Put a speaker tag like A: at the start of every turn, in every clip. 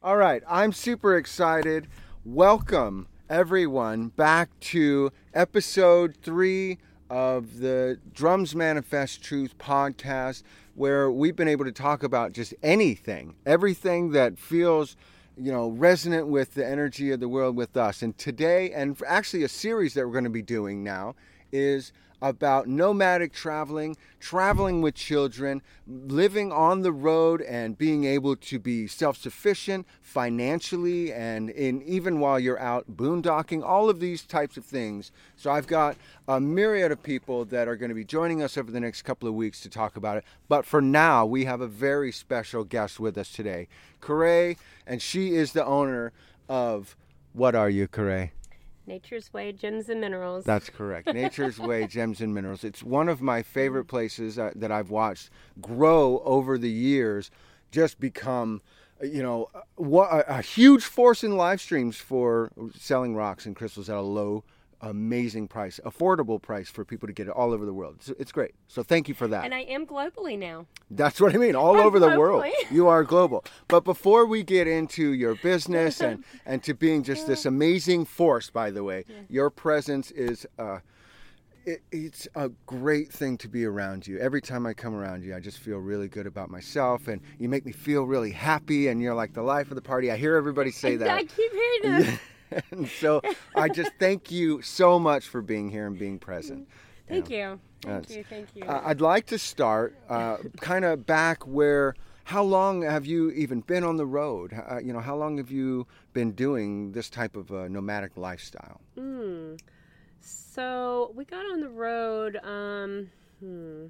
A: All right, I'm super excited. Welcome, everyone, back to episode three of the Drums Manifest Truth podcast, where we've been able to talk about just anything, everything that feels you know, resonant with the energy of the world with us. And today, and actually a series that we're going to be doing now, is about nomadic traveling, traveling with children, living on the road and being able to be self-sufficient financially and in even while you're out boondocking, all of these types of things. So I've got a myriad of people that are going to be joining us over the next couple of weeks to talk about it. But for now, we have a very special guest with us today. Corey, and she is the owner of what are you, Corey?
B: Nature's Way Gems and Minerals.
A: That's correct. Nature's Way Gems and Minerals. It's one of my favorite places uh, that I've watched grow over the years, just become, uh, you know, a, a huge force in live streams for selling rocks and crystals at a low amazing price, affordable price for people to get it all over the world. It's, it's, great. So thank you for that.
B: And I am globally now.
A: That's what I mean. All
B: I'm
A: over
B: globally.
A: the world. You are global. But before we get into your business and, and to being just this amazing force, by the way, yeah. your presence is uh, it, it's a great thing to be around you. Every time I come around you, I just feel really good about myself, and you make me feel really happy, and you're like the life of the party. I hear everybody say that.
B: I keep hearing that.
A: and so I just thank you so much for being here and being present.
B: Thank you. Thank you. Thank you.
A: Uh, I'd like to start uh, kind of back where. How long have you even been on the road? Uh, you know, how long have you been doing this type of uh, nomadic lifestyle?
B: Mm. So we got on the road. Um, hmm.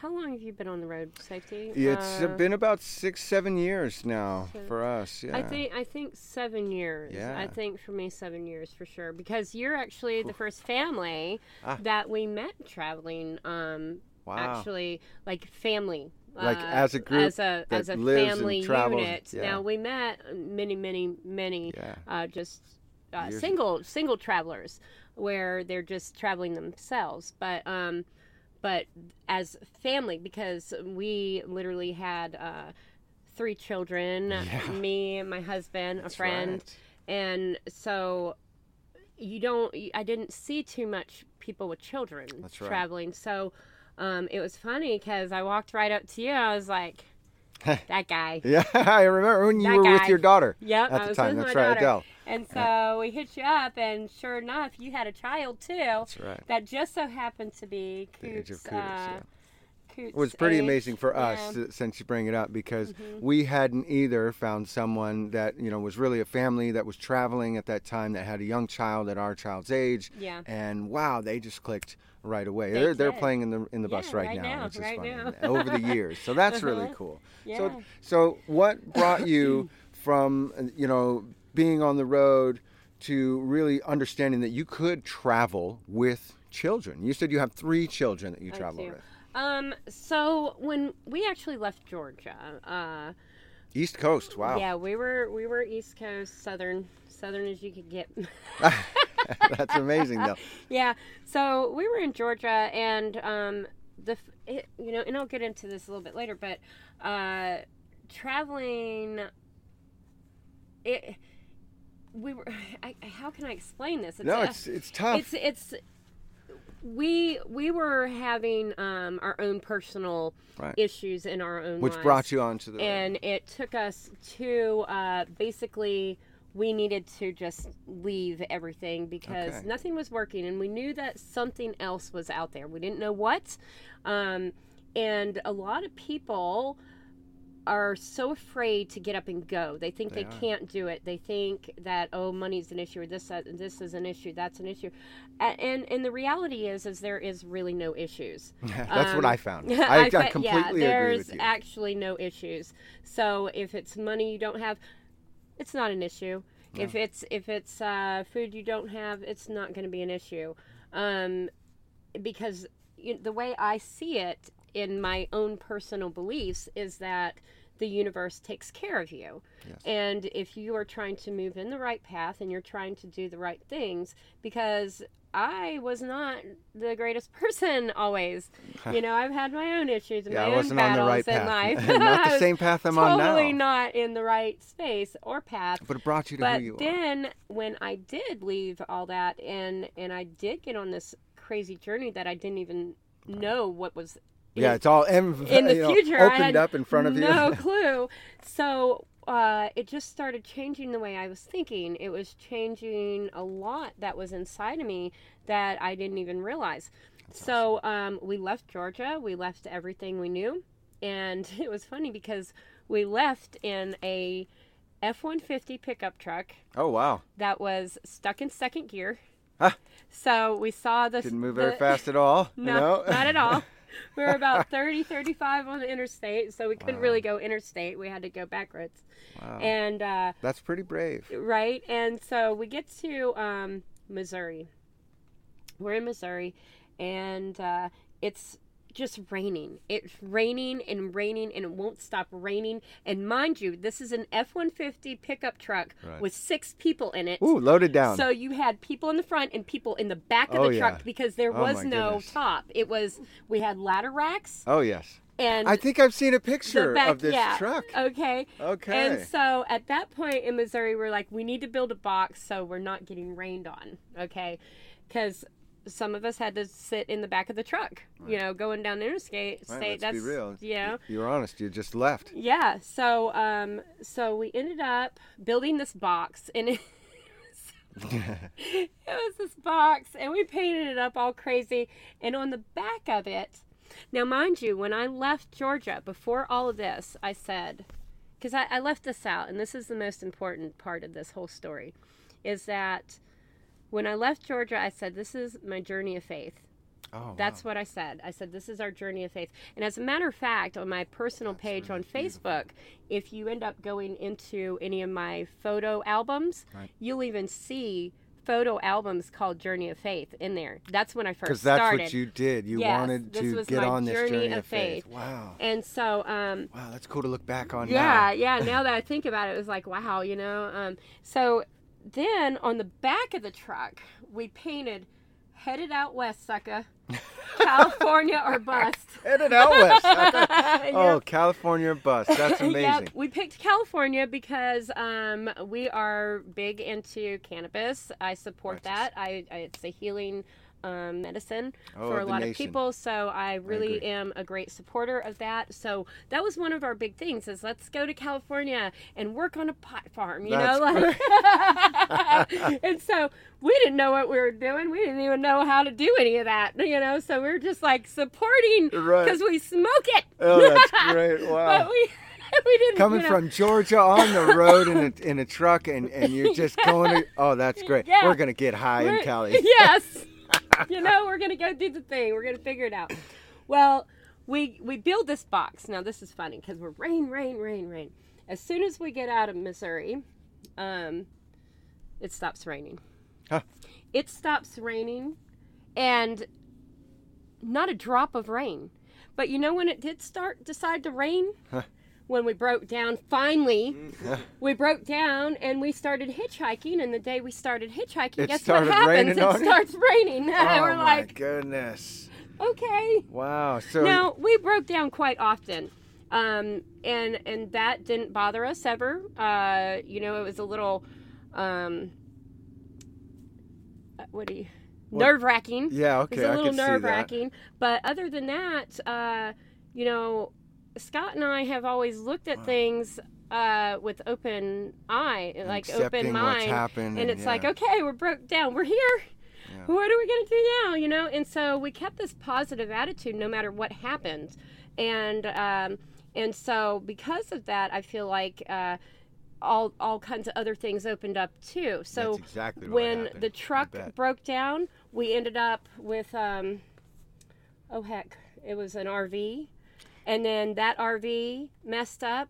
B: How long have you been on the road, safety?
A: It's uh, been about six, seven years now so for us. Yeah.
B: I think I think seven years. Yeah. I think for me seven years for sure because you're actually the first family ah. that we met traveling. Um, wow. Actually, like family.
A: Like uh, as a group,
B: as a as a family unit. Yeah. Now we met many, many, many, yeah. uh, just uh, single single travelers where they're just traveling themselves. But um, but as family because we literally had uh, three children yeah. me my husband
A: That's
B: a friend
A: right.
B: and so you don't i didn't see too much people with children
A: That's
B: traveling so um, it was funny because i walked right up to you i was like that guy.
A: Yeah, I remember when you
B: that
A: were
B: guy.
A: with your daughter.
B: Yep,
A: at the time.
B: That's
A: right,
B: daughter.
A: Adele.
B: And so we hit you up, and sure enough, you had a child too.
A: That's right.
B: That just so happened to be
A: the age of
B: Coots,
A: Coots,
B: uh,
A: yeah.
B: Coots
A: It was pretty
B: age.
A: amazing for us
B: Yeah.
A: since you bring it up because
B: Mhm.
A: we hadn't either found someone that you know was really a family that was traveling at that time that had a young child at our child's age,
B: Yeah.
A: and wow, they just clicked right away.
B: They
A: are they're
B: did.
A: playing in the in the bus
B: Yeah,
A: right,
B: right now,
A: which is
B: right now.
A: Over the years, so that's really
B: Uh-huh.
A: cool.
B: Yeah.
A: So so what brought you from you know being on the road to really understanding that you could travel with children? You said you have three children that you travel with.
B: Um. So when we actually left Georgia, uh,
A: East Coast. Wow.
B: yeah, we were we were East Coast, southern, southern as you could get.
A: That's amazing, though.
B: yeah. So we were in Georgia, and um, the it, you know, and I'll get into this a little bit later, but uh, traveling, it we were. I, how can I explain this?
A: no,
B: a-
A: it's it's tough.
B: it's it's we we were having um, our own personal
A: Right.
B: issues in our own
A: which
B: lives.
A: brought you onto the
B: and it took us to uh, basically we needed to just leave everything because
A: Okay.
B: nothing was working and we knew that something else was out there we didn't know what um, and a lot of people are so afraid to get up and go they think
A: They
B: they, can't do it they think that oh money's an issue or this that, this is an issue that's an issue and and the reality is is there is really no issues
A: That's what
B: um,
A: I found. I, I
B: fe-
A: completely
B: yeah,
A: agree
B: there's
A: with you.
B: actually no issues. So if it's money you don't have, it's not an issue. If it's if it's uh, food you don't have, it's not going to be an issue, um, because you, the way I see it in my own personal beliefs is that the universe takes care of you.
A: Yes.
B: And if you are trying to move in the right path and you're trying to do the right things, because I was not the greatest person always. you know, I've had my own issues and
A: yeah,
B: my
A: I wasn't
B: own
A: on the
B: battles
A: right
B: in
A: path.
B: life.
A: not the same path I'm
B: totally
A: on now.
B: Totally not in the right space or path.
A: But it brought you to
B: but
A: who you are.
B: then, when I did leave all that and and I did get on this crazy journey that I didn't even know what was
A: yeah, it's all in,
B: in the
A: know,
B: future.
A: opened up in front of you.
B: No clue. So uh, it just started changing the way I was thinking. It was changing a lot that was inside of me that I didn't even realize. That's so um, we left Georgia. We left everything we knew, and it was funny because we left in a F one fifty pickup truck.
A: Oh wow!
B: That was stuck in second gear.
A: Huh.
B: So we saw the
A: didn't move
B: the,
A: very fast at all.
B: No,
A: know?
B: not at all. We were about 30, 35 on the interstate, so we couldn't wow. really go interstate. We had to go backwards. Wow. And uh,
A: that's pretty brave,
B: right? And so we get to um, Missouri. We're in Missouri, and uh, it's just raining. It's raining and raining, and it won't stop raining. And mind you, this is an F 150 pickup truck right. with six people in it.
A: Ooh, loaded down.
B: So you had people in the front and people in the back of oh, the truck yeah. because there oh, was no goodness. top. It was, we had ladder racks.
A: Oh, yes.
B: And
A: I think I've seen a picture back, of this
B: yeah,
A: truck.
B: Okay.
A: Okay.
B: And so at that point in Missouri, we're like, we need to build a box so we're not getting rained on. Okay. Because some of us had to sit in the back of the truck, right. you know, going down the interstate.
A: Right,
B: state,
A: let's
B: that's,
A: be real.
B: You know,
A: you're honest. You just left.
B: Yeah. So, um, so we ended up building this box, and it, it was this box, and we painted it up all crazy. And on the back of it, now mind you, when I left Georgia before all of this, I said, because I, I left this out, and this is the most important part of this whole story, is that when I left Georgia, I said, This is my journey of faith.
A: Oh,
B: That's
A: wow.
B: what I said. I said, This is our journey of faith. And as a matter of fact, on my personal That's page really on Facebook, if you end up going into any of my photo albums, right. you'll even see photo albums called Journey of Faith in there. That's when I first
A: Because that's
B: started.
A: what you did. You
B: yes,
A: wanted to get on this journey, of faith. faith. Wow.
B: And so, um,
A: wow, that's cool to look back on.
B: Yeah,
A: now.
B: yeah. Now that I think about it, it was like, wow, you know. Um, so then on the back of the truck, we painted headed out west, sucker. California or bust.
A: Headed out west. Oh, California or bust. That's amazing. yep.
B: We picked California because um, we are big into cannabis. I support that. I, I, it's a healing um, medicine oh, for a lot
A: nation.
B: of people. So I really I am a great supporter of that. So that was one of our big things is let's go to California and work on a pot farm, you
A: That's
B: know, like and so we didn't know what we were doing. We didn't even know how to do any of that, you know. So we are just like supporting because
A: right.
B: we smoke it.
A: Oh, that's great! Wow.
B: but we, we didn't,
A: coming
B: you know.
A: from Georgia on the road in a, in a truck, and, and you're just going. To, oh, that's great.
B: Yeah.
A: We're gonna get high
B: we're,
A: in Cali.
B: Yes. you know, we're gonna go do the thing. We're gonna figure it out. Well, we we build this box. Now this is funny because we're rain, rain, rain, rain. As soon as we get out of Missouri, um, it stops raining.
A: Huh.
B: It stops raining, and not a drop of rain. But you know when it did start decide to rain?
A: Huh
B: when we broke down finally we broke down and we started hitchhiking and the day we started hitchhiking
A: it
B: guess what happens? it starts raining
A: oh
B: we're
A: my
B: like
A: goodness.
B: okay.
A: Wow so
B: now we broke down quite often um, and and that didn't bother us ever. Uh, you know it was a little um, uh, what do you nerve wracking
A: yeah okay
B: it's a little nerve wracking but other than that uh, you know Scott and I have always looked at wow. things uh, with open eye, like open mind,
A: and,
B: and, it's
A: yeah.
B: like, okay, we're broke down, we're here. Yeah. What are we gonna do now? You know, and so we kept this positive attitude no matter what happened, and um, and so because of that, I feel like. Uh, all, all kinds of other things opened up too. So
A: exactly
B: when the truck broke down, we ended up with um, oh heck, it was an RV and then that RV messed up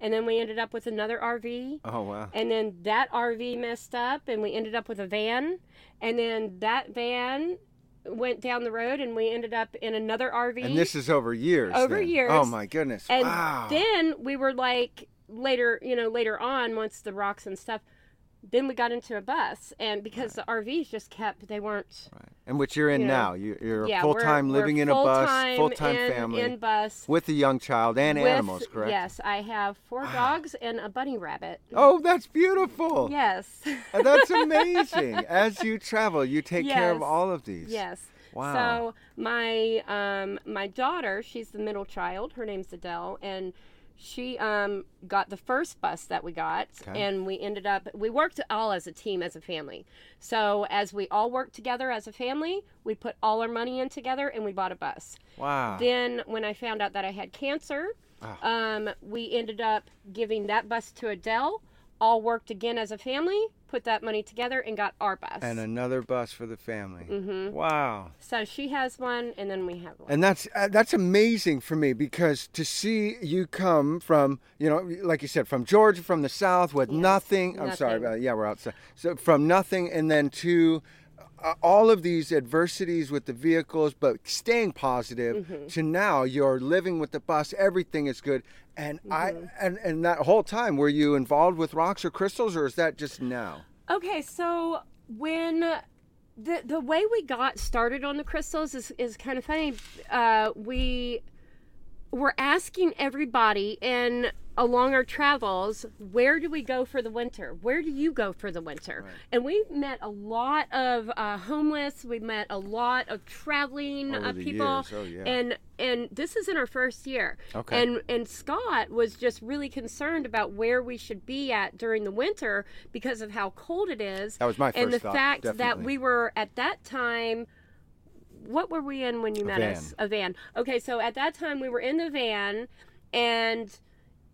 B: and then we ended up with another RV.
A: Oh wow.
B: And then that RV messed up and we ended up with a van and then that van went down the road and we ended up in another RV.
A: And this is over years.
B: Over
A: then.
B: years.
A: Oh my goodness.
B: And
A: wow.
B: then we were like later, you know, later on once the rocks and stuff then we got into a bus, and because right. the RVs just kept, they weren't.
A: Right. And which you're in you know, now. You, are yeah, full time living in a bus, full time family,
B: in bus
A: with a young child and
B: with,
A: animals. Correct.
B: Yes, I have four wow. dogs and a bunny rabbit.
A: Oh, that's beautiful.
B: Yes.
A: that's amazing. As you travel, you take yes. care of all of these.
B: Yes. Wow. So my um, my daughter, she's the middle child. Her name's Adele, and she um, got the first bus that we got okay. and we ended up we worked all as a team as a family so as we all worked together as a family we put all our money in together and we bought a bus
A: wow
B: then when i found out that i had cancer oh. um, we ended up giving that bus to adele all worked again as a family, put that money together, and got our bus.
A: And another bus for the family.
B: Mm-hmm.
A: Wow.
B: So she has one, and then we have one.
A: And that's uh, that's amazing for me because to see you come from, you know, like you said, from Georgia, from the South, with yes, nothing. I'm nothing. sorry, yeah, we're outside. So from nothing, and then to all of these adversities with the vehicles, but staying positive mm-hmm. to now you're living with the bus, everything is good. And mm-hmm. I and, and that whole time were you involved with rocks or crystals or is that just now?
B: Okay, so when the the way we got started on the crystals is, is kind of funny. Uh, we were asking everybody and along our travels, where do we go for the winter? Where do you go for the winter? Right. And we met a lot of uh, homeless. We met a lot of traveling uh, people.
A: Oh, yeah.
B: And and this is in our first year.
A: Okay.
B: And and Scott was just really concerned about where we should be at during the winter because of how cold it is.
A: That was my first
B: And the
A: thought,
B: fact
A: definitely.
B: that we were at that time what were we in when you met
A: van.
B: us? A van. Okay, so at that time we were in the van and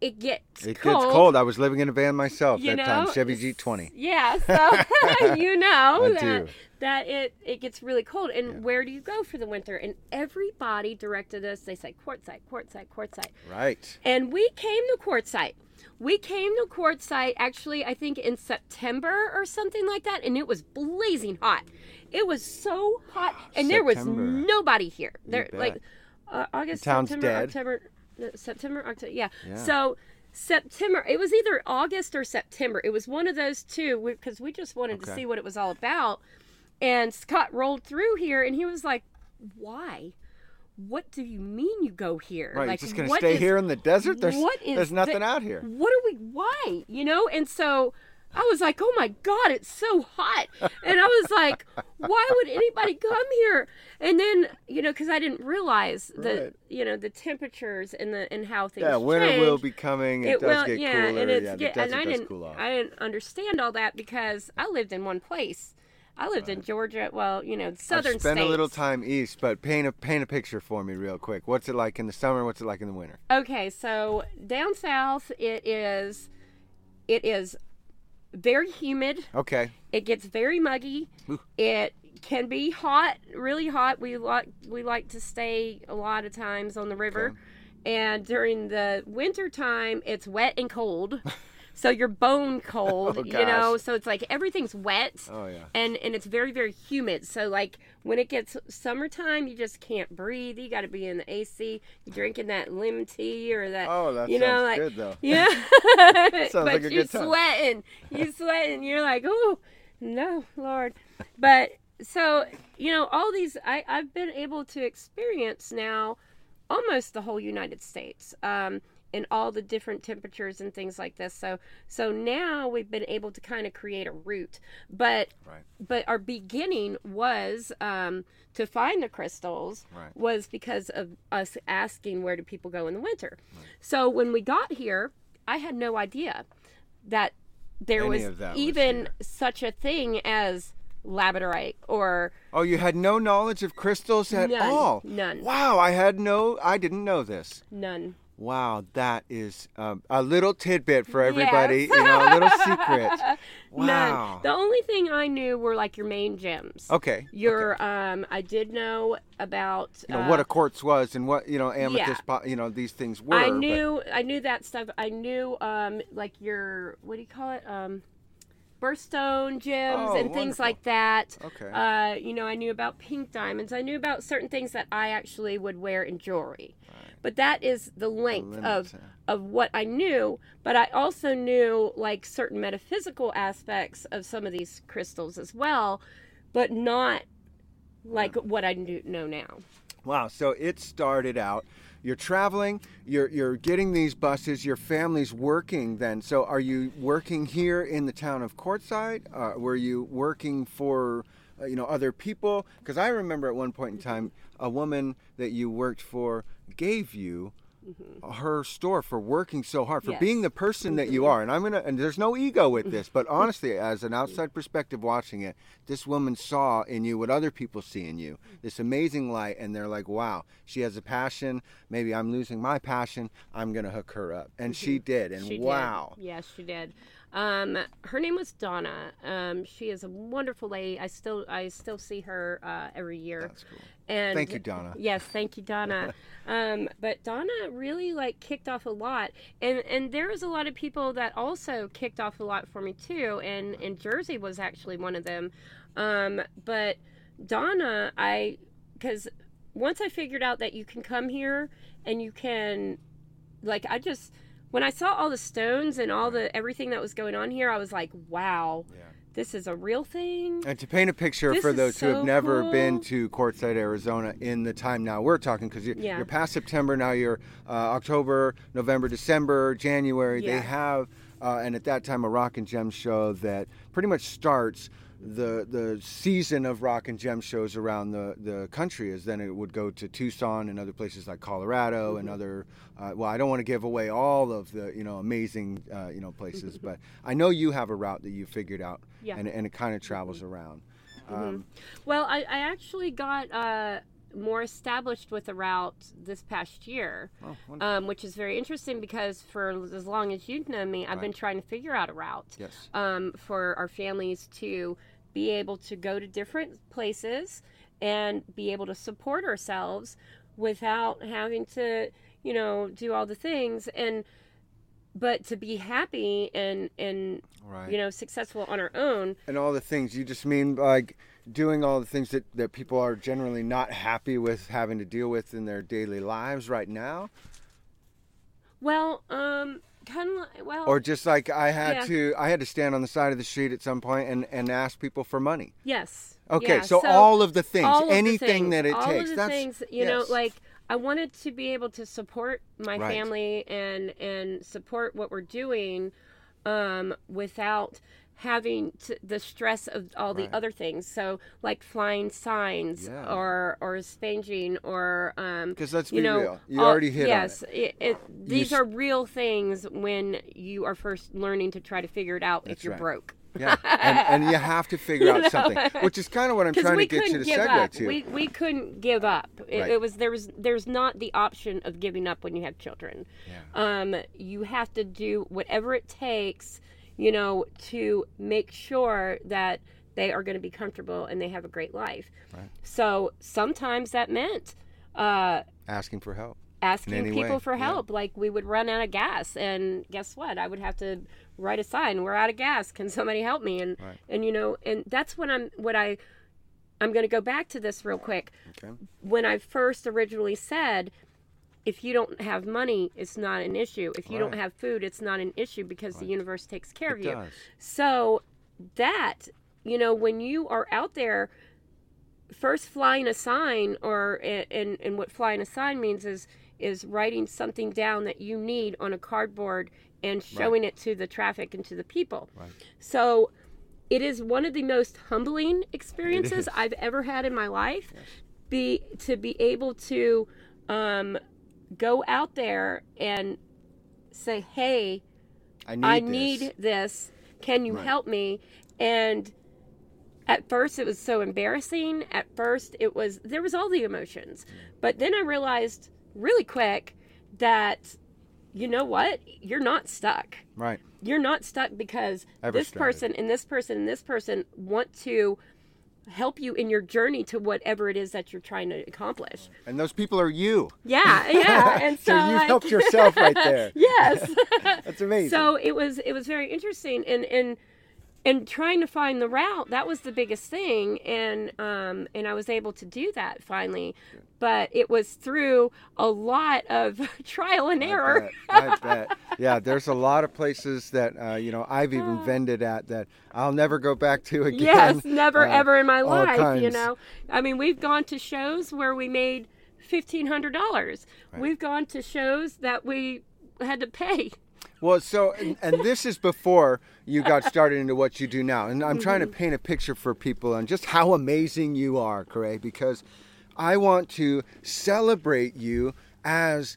B: it gets cold.
A: it
B: cold.
A: gets cold. I was living in a van myself
B: you
A: that
B: know?
A: time, Chevy G20.
B: Yeah, so you know
A: I
B: that
A: do.
B: that it it gets really cold. And
A: Yeah.
B: where do you go for the winter? And everybody directed us. They say Quartzsite, Quartzsite, Quartzsite.
A: Right.
B: And we came to Quartzsite. We came to Quartzsite actually, I think in September or something like that, and it was blazing hot. It was so hot, and there was
A: September.
B: nobody here. There,
A: bet.
B: like uh, August,
A: The town's
B: September,
A: dead.
B: October, uh, September, October. Yeah.
A: Yeah.
B: So September. It was either August or September. It was one of those two because we just wanted to
A: Okay.
B: see what it was all about. And Scott rolled through here, and he was like, "Why? What do you mean you go here?
A: Right.
B: Like,
A: just going to
B: what
A: stay
B: is-
A: here in the desert? There's,
B: what is
A: there's nothing
B: the-
A: out here.
B: What are we? Why? You know? And so I was like, oh my god, it's so hot, and I was like, why would anybody come here? And then you know, because I didn't realize the
A: Right.
B: you know the temperatures and the and how things are.
A: Yeah, winter
B: change.
A: will be coming. It, does
B: will,
A: get
B: yeah,
A: cooler.
B: and it's
A: yeah,
B: get, and I didn't
A: cool off.
B: I didn't understand all that because I lived in one place. I lived in Georgia. Well, you know, southern
A: I've spent
B: states.
A: a little time east, but paint a paint a picture for me real quick. What's it like in the summer? What's it like in the winter?
B: Okay, so down south it is it is very humid.
A: Okay.
B: It gets very muggy.
A: Ooh.
B: It can be hot, really hot. We like we like to stay a lot of times on the river.
A: Okay.
B: And during the winter time, it's wet and cold. so you're bone cold,
A: Oh,
B: you know. So it's like everything's wet
A: Oh yeah.
B: and and it's very very humid so like when it gets summertime you just can't breathe you got to be in the ac you're drinking that lemon tea or that
A: Oh, that
B: you
A: sounds
B: know like
A: good though.
B: yeah
A: Sounds
B: but
A: like a
B: you're
A: good time.
B: sweating you sweating you're like oh no lord but so you know all these i i've been able to experience now almost the whole united states um in all the different temperatures and things like this so so now we've been able to kind of create a route but
A: Right.
B: but our beginning was um, to find the crystals
A: Right.
B: was because of us asking where do people go in the winter. So when we got here, I had no idea that there
A: Any
B: was
A: that
B: even
A: here.
B: such a thing as labradorite or
A: Oh, you had no knowledge of crystals at
B: None.
A: all.
B: None.
A: Wow, I had no. I didn't know this.
B: none.
A: Wow, that is um, a little tidbit for everybody. You know, a little secret. Wow.
B: None. The only thing I knew were like your main gems.
A: Okay.
B: Your um, I did know about
A: You know
B: uh,
A: what a quartz was and what you know amethyst. po- You know these things were.
B: I
A: but-
B: knew I knew that stuff. I knew um like your what do you call it? Um birthstone gems
A: Oh,
B: and things
A: wonderful.
B: like that.
A: Okay.
B: Uh you know, I knew about pink diamonds. I knew about certain things that I actually would wear in jewelry. But that is the length the of of what I knew. But I also knew like certain metaphysical aspects of some of these crystals as well, but not like yeah. what I know now.
A: Wow. So it started out you're traveling you're you're getting these buses your family's working then so are you working here in the town of quartzsite uh, were you working for uh, you know other people because i remember at one point in time a woman that you worked for gave you mm-hmm. her store for working so hard, for yes. being the person that you are. And I'm gonna and there's no ego with this, but honestly, as an outside perspective watching it, this woman saw in you what other people see in you, this amazing light, and they're like, Wow, she has a passion. Maybe I'm losing my passion. I'm gonna hook her up. And she mm-hmm. did, and
B: she
A: wow.
B: Did. Yes, she did. Um, her name was Donna. Um, she is a wonderful lady. I still I still see her uh, every year.
A: That's cool. And thank you, Donna.
B: Yes, thank you, Donna. um, but Donna really like kicked off a lot, and and there was a lot of people that also kicked off a lot for me too. And and Jersey was actually one of them. Um, but Donna, I because once I figured out that you can come here and you can, like, I just when I saw all the stones and all the everything that was going on here, I was like, wow. Yeah. This is a real thing.
A: And to paint a picture this for those so who have never cool. been to Quartzsite, Arizona, in the time now we're talking, because you're, yeah. you're, past September now, you're uh, October, November, December, January. Yeah. They have, uh, and at that time, a rock and gem show that pretty much starts the the season of rock and gem shows around the, the country is then it would go to Tucson and other places like Colorado mm-hmm. and other uh, well I don't want to give away all of the you know amazing uh, you know places but I know you have a route that you figured out yeah. and, and it kind of travels mm-hmm. around
B: mm-hmm. um, well I, I actually got uh, more established with the route this past year, oh, um, which is very interesting because for as long as you've known me, I've right. been trying to figure out a route
A: yes.
B: um, for our families to be able to go to different places and be able to support ourselves without having to, you know, do all the things and but to be happy and and right. you know successful on our own
A: and all the things you just mean like doing all the things that that people are generally not happy with having to deal with in their daily lives right now
B: well um kind of well
A: or just like i had yeah. to i had to stand on the side of the street at some point and and ask people for money
B: yes
A: okay
B: yeah.
A: so, so, all of the things anything
B: the things,
A: that it
B: all
A: takes
B: of the things you yes. know like i wanted to be able to support my right. family and and support what we're doing um without having to, the stress of all the right. other things. So like flying signs yeah. or or spanging or um
A: because let's be you know, real, you all, already hit
B: yes,
A: it.
B: It, it, these are real things when you are first learning to try to figure it out if you're right. broke.
A: yeah, and, and, you have to figure you know? out something, which is kind of what I'm trying to get you to segue
B: up.
A: to.
B: We, we couldn't give up. It, right. it, was there was there's not the option of giving up when you have children. Yeah. Um, you have to do whatever it takes you know, to make sure that they are going to be comfortable and they have a great life. Right. So sometimes that meant uh,
A: asking for help.
B: Asking people way. for help. Yeah. Like we would run out of gas, and guess what? I would have to write a sign: "We're out of gas. Can somebody help me?" And right. and you know, and that's what I'm. What I I'm going to go back to this real quick. Okay. When I first originally said if you don't have money, it's not an issue. If you right. don't have food, it's not an issue because right. the universe takes care
A: it
B: of you.
A: Does.
B: So that, you know, when you are out there first flying a sign or and and what flying a sign means is is writing something down that you need on a cardboard and showing right. it to the traffic and to the people. So it is one of the most humbling experiences I've ever had in my life. Yes. Be to be able to um, go out there and say, "Hey, I need, I this. need this. Can you right. help me?" And at first it was so embarrassing. At first it was there was all the emotions. But then I realized really quick that you know what? You're not stuck.
A: Right.
B: You're not stuck because Ever this started. person and this person and this person want to help you in your journey to whatever it is that you're trying to accomplish.
A: And those people are you.
B: Yeah, yeah. And so,
A: so you like, helped yourself right there.
B: yes.
A: That's amazing.
B: So it was it was very interesting and and and trying to find the route that was the biggest thing and um and i was able to do that finally. But it was through a lot of trial and error.
A: I bet, I bet. yeah there's a lot of places that uh, you know i've even uh, vended at that i'll never go back to again.
B: yes never uh, ever in my life kinds. you know. I mean we've gone to shows where we made $1500 right. we've gone to shows that we had to pay.
A: Well, so and, and, this is before you got started into what you do now, and I'm trying to mm-hmm. paint a picture for people on just how amazing you are, Cray, because I want to celebrate you as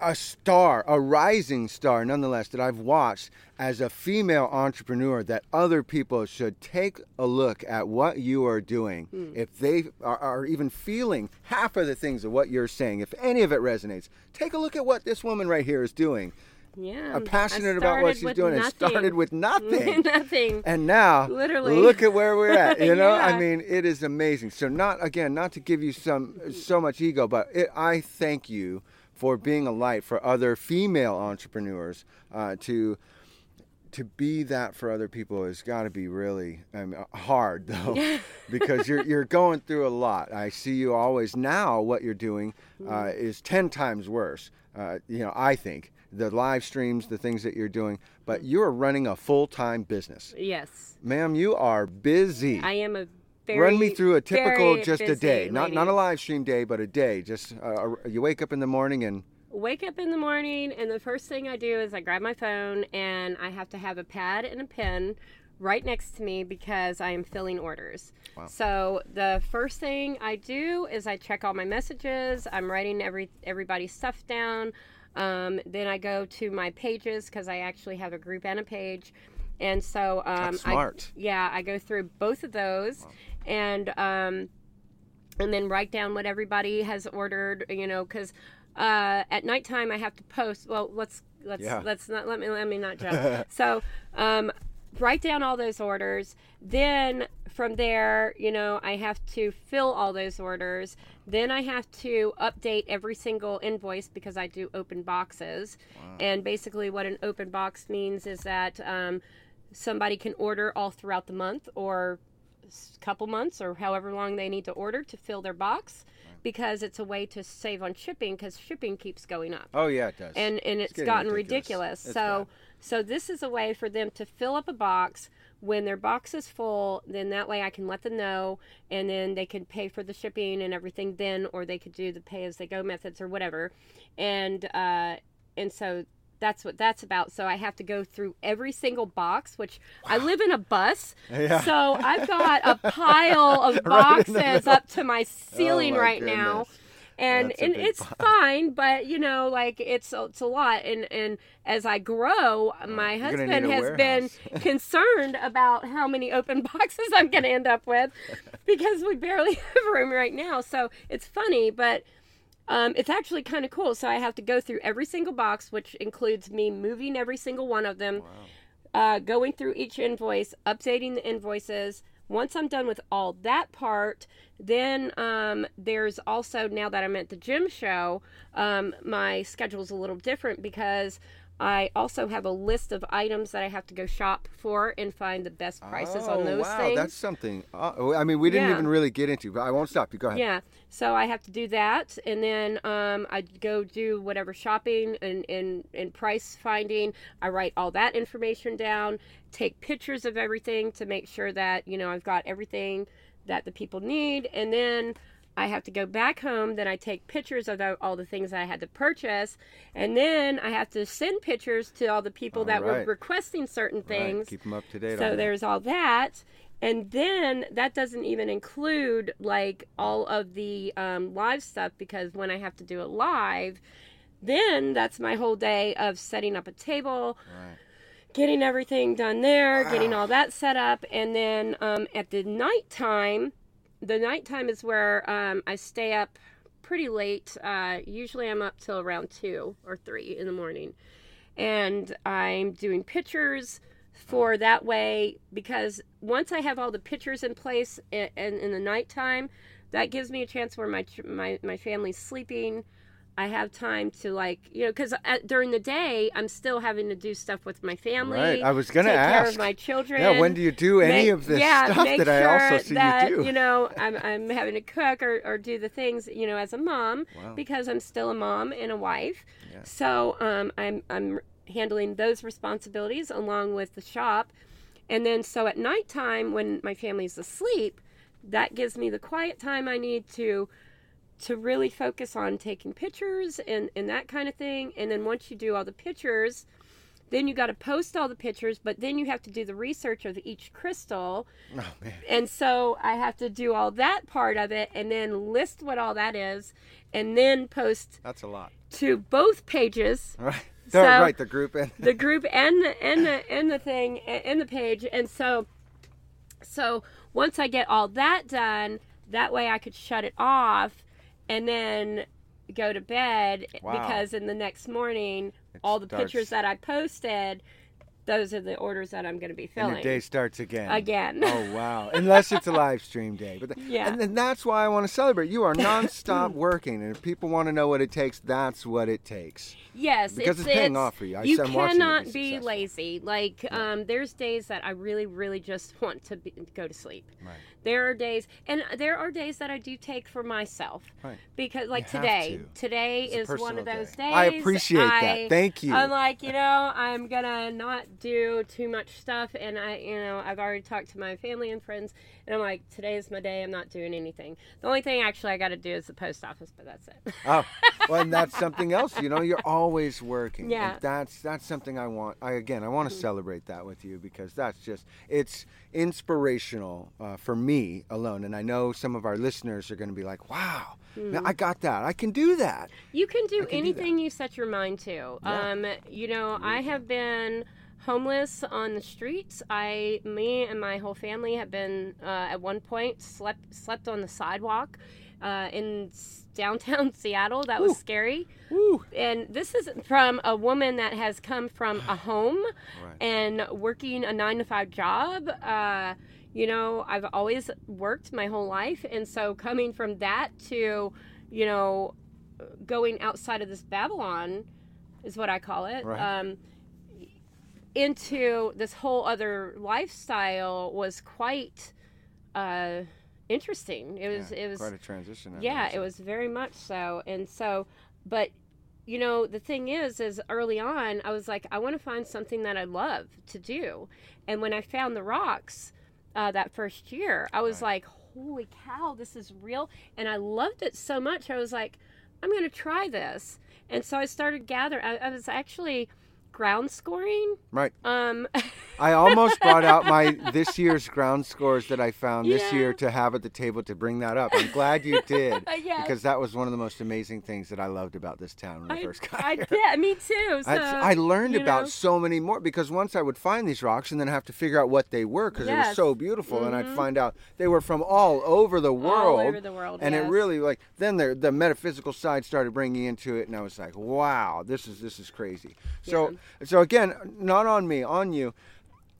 A: a star, a rising star, nonetheless, that I've watched as a female entrepreneur. That other people should take a look at what you are doing. Mm. If they are, are, even feeling half of the things of what you're saying, if any of it resonates, take a look at what this woman right here is doing.
B: Yeah.
A: I'm passionate about what she's doing. Nothing. It started with nothing.
B: nothing.
A: And now, literally, look at where we're at. You know, yeah. I mean, it is amazing. So, not again, not to give you some so much ego, but it, I thank you for being a light for other female entrepreneurs uh, to to be that for other people has got to be really I mean, hard though because you're you're going through a lot. I see you always now. What you're doing uh, mm. is ten times worse. Uh, you know, I think the live streams, the things that you're doing, but mm. you're running a full time business.
B: Yes.
A: Ma'am, you are busy.
B: I am a very,
A: Run me through a typical just a day, not not a live stream day, but a day. Just uh, you wake up in the morning and
B: wake up in the morning, and the first thing I do is I grab my phone and I have to have a pad and a pen right next to me because I am filling orders. Wow. So the first thing I do is I check all my messages. I'm writing every everybody's stuff down. Um, then I go to my pages because I actually have a group and a page. And so, um,
A: smart.
B: I, yeah, I go through both of those, wow. and um, and then write down what everybody has ordered. You know, because uh, at nighttime I have to post. Well, let's let's yeah. let's not let me let me not jump. so, um, write down all those orders. Then from there, you know, I have to fill all those orders. Then I have to update every single invoice because I do open boxes. Wow. And basically, what an open box means is that um, somebody can order all throughout the month or a couple months or however long they need to order to fill their box because it's a way to save on shipping because shipping keeps going up.
A: Oh yeah, it does.
B: And and it's, it's gotten ridiculous. ridiculous. So bad. So this is a way for them to fill up a box when their box is full, then that way I can let them know and then they can pay for the shipping and everything then or they could do the pay as they go methods or whatever. And uh and so that's what that's about. So I have to go through every single box, which wow. I live in a bus. Yeah. So I've got a pile of boxes right up to my ceiling oh my right goodness. now and and it's fine but you know like it's it's a lot. And and as i grow my husband has been concerned about how many open boxes i'm going to end up with because we barely have room right now. So it's funny but um, it's actually kind of cool. So i have to go through every single box which includes me moving every single one of them wow. uh, going through each invoice updating the invoices once I'm done with all that part, then um, there's also now that I'm at the gem show, um, my schedule's a little different because I also have a list of items that I have to go shop for and find the best prices
A: oh,
B: on those
A: wow,
B: things.
A: That's something. Uh, I mean, we didn't yeah. even really get into, but I won't stop you. Go ahead.
B: Yeah. So I have to do that, and then um, I go do whatever shopping and, and, and price finding. I write all that information down, take pictures of everything to make sure that you know I've got everything that the people need, and then I have to go back home. Then I take pictures of all the things I had to purchase, and then I have to send pictures to all the people all that right. were requesting certain things. Right.
A: Keep them up to date.
B: So there's all that, and then that doesn't even include like all of the um, live stuff because when I have to do it live, then that's my whole day of setting up a table. Right getting everything done there, getting all that set up, and then um, at the nighttime, the nighttime is where um, I stay up pretty late. Uh, usually I'm up till around 2 or 3 in the morning. And I'm doing pictures for that way because once I have all the pictures in place in, in, in the nighttime, that gives me a chance where my, my, my family's sleeping. I have time to like you know because during the day I'm still having to do stuff with my family.
A: Right. I was gonna
B: take
A: ask.
B: Care of my children.
A: Yeah. When do you do any
B: make,
A: of this
B: yeah,
A: stuff
B: make
A: that
B: sure
A: I also see
B: that,
A: you do?
B: You know, I'm I'm having to cook or, or do the things you know as a mom
A: Wow.
B: because I'm still a mom and a wife.
A: Yeah.
B: So um, I'm I'm handling those responsibilities along with the shop, and then so at nighttime when my family's asleep, that gives me the quiet time I need to to really focus on taking pictures and, and that kind of thing. And then once you do all the pictures, then you got to post all the pictures, but then you have to do the research of each crystal.
A: Oh man.
B: And so I have to do all that part of it and then list what all that is and then post
A: That's a lot.
B: to both pages
A: Right.
B: So-
A: right. The group and
B: the group and the and the and the thing and the page and so so once i get all that done that way i could shut it off and then go to bed
A: Wow.
B: because in the next morning
A: It
B: all the
A: starts-
B: pictures that i posted those are the orders that i'm going to be
A: and
B: filling
A: the day starts again.
B: again
A: Oh wow! Unless it's a live stream day, but th-
B: Yeah.
A: and then that's why I want to celebrate. You are nonstop working, and if people want to know what it takes, that's what it takes.
B: Yes,
A: Because it's paying off for you. I-
B: you
A: I'm
B: cannot
A: be
B: be lazy. Like um, there's days that I really, really just want to be, go to sleep.
A: Right.
B: There are days, and there are days that I do take for myself.
A: Right.
B: Because like
A: have
B: today,
A: to.
B: today
A: It's
B: is one of those
A: day.
B: days.
A: I appreciate that. Thank you.
B: I'm like, you know, I'm gonna not do too much stuff, and I, you know, I've already talked to my family and friends, and I'm like, today is my day. I'm not doing anything. The only thing actually I got to do is the post office, but that's it.
A: Oh, well, and that's something else. You know, you're always working.
B: Yeah.
A: And that's that's something I want. I again, I want to celebrate that with you because that's just it's inspirational uh, for me alone, and I know some of our listeners are going to be like, "Wow, man, I got that. I can do that."
B: You can do
A: can do
B: anything you set your mind to.
A: Yeah.
B: Um, you know, I have been homeless on the streets. I, me, and my whole family have been uh, at one point slept slept on the sidewalk uh, in downtown Seattle. That was scary.
A: Woo.
B: And this is from a woman that has come from a home
A: Right.
B: and working a nine to five job. Uh, you know, I've always worked my whole life. And so coming from that to, you know, going outside of this Babylon is what I call it.
A: Right.
B: Um, into this whole other lifestyle was quite uh, interesting. It was,
A: Yeah,
B: it was,
A: quite a transition. I
B: yeah, it was very much so. And so, but you know, the thing is, is early on, I was like, I want to find something that I love to do. And when I found the rocks uh, that first year, I was
A: Right.
B: like, holy cow, this is real. And I loved it so much. I was like, I'm going to try this. And so I started gathering. I, I was actually ground scoring.
A: Right.
B: Um,
A: I almost brought out my this year's ground scores that I found this
B: Yeah.
A: year to have at the table to bring that up. I'm glad you did
B: Yes.
A: because that was one of the most amazing things that I loved about this town when I,
B: I,
A: first got
B: I
A: here.
B: did. Me too. So,
A: I, I learned about
B: know.
A: so many more because once I would find these rocks and then have to figure out what they were because it was
B: Yes.
A: so beautiful, and I'd
B: Mhm.
A: find out they were from all over the world.
B: all over the world.
A: and it really like then the the metaphysical side started bringing into it, and I was like, wow, this is this is crazy. So so again, not on me, on you.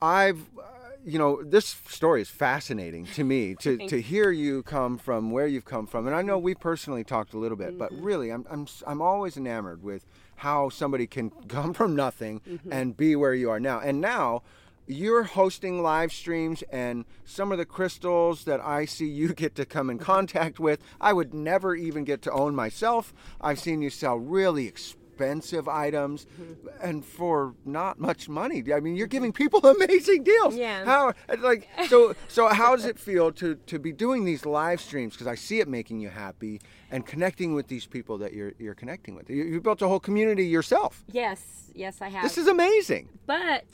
A: I've uh, you know this story is fascinating to me to, to hear you come from where you've come from and i know we personally talked a little bit but
B: Mm-hmm.
A: really i'm, I'm, I'm always enamored with how somebody can come from nothing
B: Mm-hmm.
A: and be where you are now and now you're hosting live streams and some of the crystals that i see you get to come in contact with i would never even get to own myself i've seen you sell really expensive items
B: Mm-hmm.
A: and for not much money. I mean you're giving people amazing deals.
B: Yeah.
A: how like so so how does it feel to to be doing these live streams? Because i see it making you happy and connecting with these people that you're you're connecting with. You, you built a whole community yourself.
B: Yes, yes, I have.
A: this is amazing.
B: But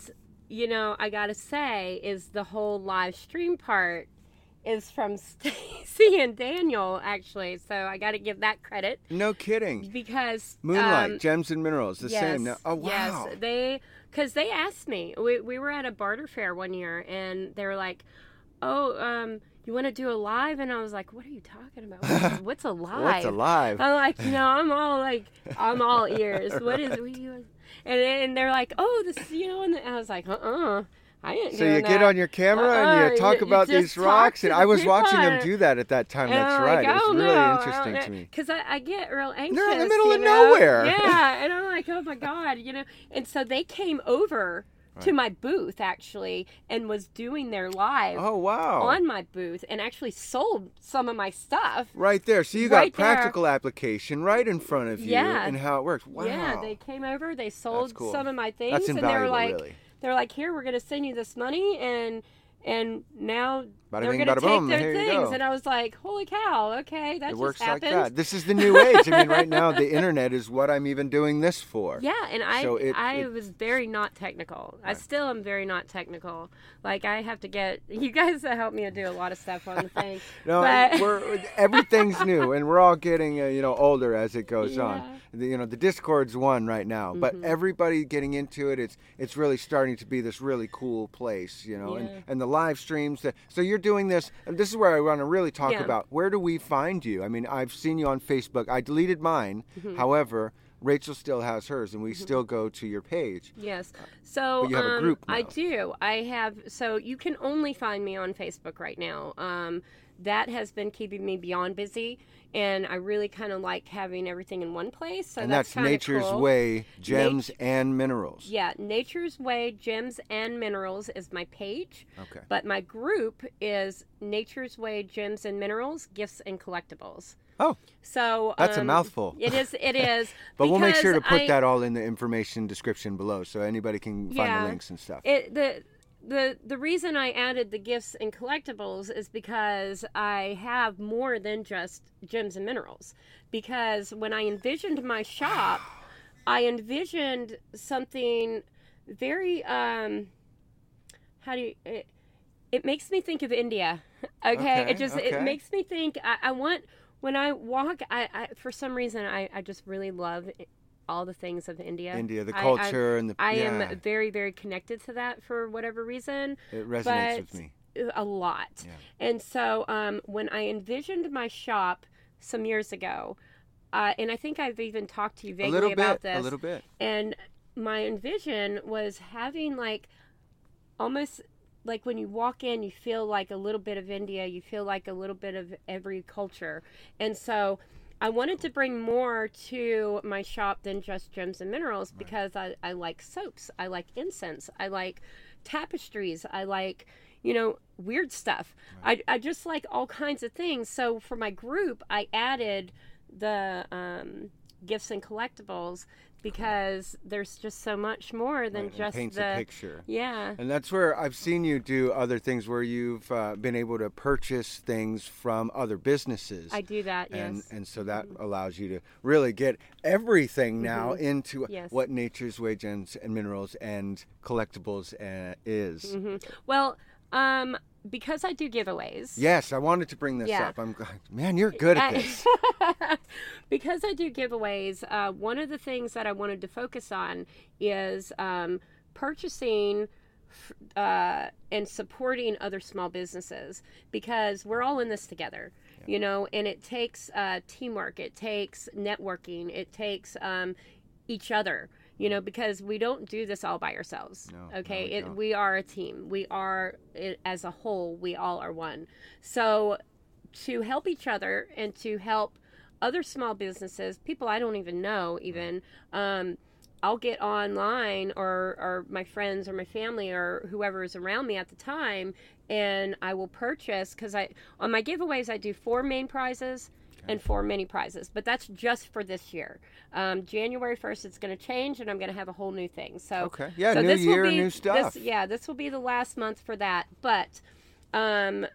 B: you know, I gotta say, is the whole live stream part is from Stacy and Daniel actually. So I got to give that credit
A: no kidding
B: because
A: moonlight
B: um,
A: gems and minerals the
B: yes,
A: same oh wow
B: Yes, they because they asked me. We we were at a barter fair one year, and they were like, "Oh, um." You want to do a live? And I was like, "What are you talking about? What's, what's a live?"
A: what's alive
B: I'm like, you know, I'm all like, I'm all ears. What is you? And and they're like, oh, this, you know, and I was like, uh, uh I ain't
A: so you
B: that.
A: get on your camera uh, and you talk you, about you these rocks, and I was watching them do that at that time.
B: And
A: That's
B: I'm
A: right.
B: Like,
A: it was
B: oh,
A: really interesting to me
B: because I, I, get real anxious.
A: They're in the middle of
B: know?
A: nowhere.
B: Yeah, and I'm like, oh my god, you know. And so they came over Right. to my booth actually and was doing their live
A: oh wow
B: on my booth and actually sold some of my stuff
A: right there so you got practical there. application right in front of you
B: yeah.
A: and how it works wow
B: yeah they came over they sold
A: cool.
B: some of my things
A: That's
B: and they were like
A: really.
B: They're like here we're going to send you this money and and now
A: bada
B: they're to
A: take
B: boom,
A: their
B: things. And I was like, holy cow, okay, that
A: it
B: just
A: works
B: happened.
A: like that. This is the new age. I mean, right now the internet is what I'm even doing this for.
B: Yeah, and I
A: so it,
B: I
A: it,
B: was very not technical. Right. I still am very not technical. Like I have to get you guys to help me to do a lot of stuff on the thing.
A: no,
B: but...
A: we're everything's new, and we're all getting uh, you know older as it goes
B: yeah.
A: on. The, you know, the Discord's one right now, but
B: mm-hmm.
A: everybody getting into it. It's it's really starting to be this really cool place. You know,
B: yeah.
A: and and the live streams. That, so you're doing this, and this is where I want to really talk
B: yeah.
A: about. Where do we find you? I mean, I've seen you on Facebook. I deleted mine,
B: mm-hmm.
A: however. Rachel still has hers, and we
B: mm-hmm.
A: still go to your page.
B: Yes. So
A: but you have
B: um,
A: a group. Now.
B: I do. I have. So you can only find me on Facebook right now. Um, that has been keeping me beyond busy and I really kind of like having everything in one place. So
A: and
B: that's,
A: that's Nature's
B: cool.
A: Way Gems Nat- and Minerals.
B: Yeah, Nature's Way Gems and Minerals is my page.
A: Okay.
B: But my group is Nature's Way Gems and Minerals Gifts and Collectibles.
A: Oh,
B: so
A: that's
B: um,
A: a mouthful.
B: It is. It is.
A: but we'll make sure to put
B: I,
A: that all in the information description below, so anybody can find
B: yeah,
A: the links and stuff.
B: It, the the the reason I added the gifts and collectibles is because I have more than just gems and minerals. Because when I envisioned my shop, I envisioned something very um how do you it, it makes me think of India. Okay,
A: okay
B: it just
A: okay.
B: it makes me think. I, I want when I walk. I, I for some reason I I just really love all the things of India.
A: India, the culture
B: I,
A: and the.
B: I
A: yeah.
B: am very, very connected to that for whatever reason.
A: It resonates with me
B: a lot.
A: Yeah.
B: And so um, when I envisioned my shop some years ago, uh, and I think I've even talked to you vaguely about this.
A: A little bit.
B: And my envision was having like almost like when you walk in, you feel like a little bit of India, you feel like a little bit of every culture. And so I wanted to bring more to my shop than just gems and minerals because I, I like soaps, I like incense, I like tapestries, I like, you know, weird stuff. Right. I, I just like all kinds of things. So for my group, I added the um, gifts and collectibles because there's just so much more than
A: right,
B: just
A: paints
B: the
A: a picture.
B: Yeah.
A: And that's where I've seen you do other things where you've uh, been able to purchase things from other businesses.
B: I do that,
A: and,
B: yes.
A: And so that mm-hmm. allows you to really get everything now
B: mm-hmm.
A: into
B: yes.
A: what Nature's Way Gems and Minerals and Collectibles uh, is.
B: Mm-hmm. Well, um, because I do giveaways.
A: Yes, I wanted to bring this
B: yeah.
A: up. I'm like, man, you're good at this.
B: because I do giveaways, uh, one of the things that I wanted to focus on is um, purchasing uh, and supporting other small businesses because we're all in this together, yeah. you know, and it takes uh, teamwork, it takes networking, it takes um, each other you know because we don't do this all by ourselves
A: no,
B: okay?
A: no, we,
B: it, we are a team. We are it, as a whole we all are one. So to help each other and to help other small businesses people i don't even know even um, i'll get online or or my friends or my family or whoever is around me at the time and i will purchase because i on my giveaways i do four main prizes and four mini prizes. But that's just for this year. Um, January 1st, it's going to change, and I'm going to have a whole new thing. So,
A: okay. Yeah,
B: so
A: new
B: this
A: year,
B: will be,
A: new stuff.
B: This, yeah, this will be the last month for that. But um,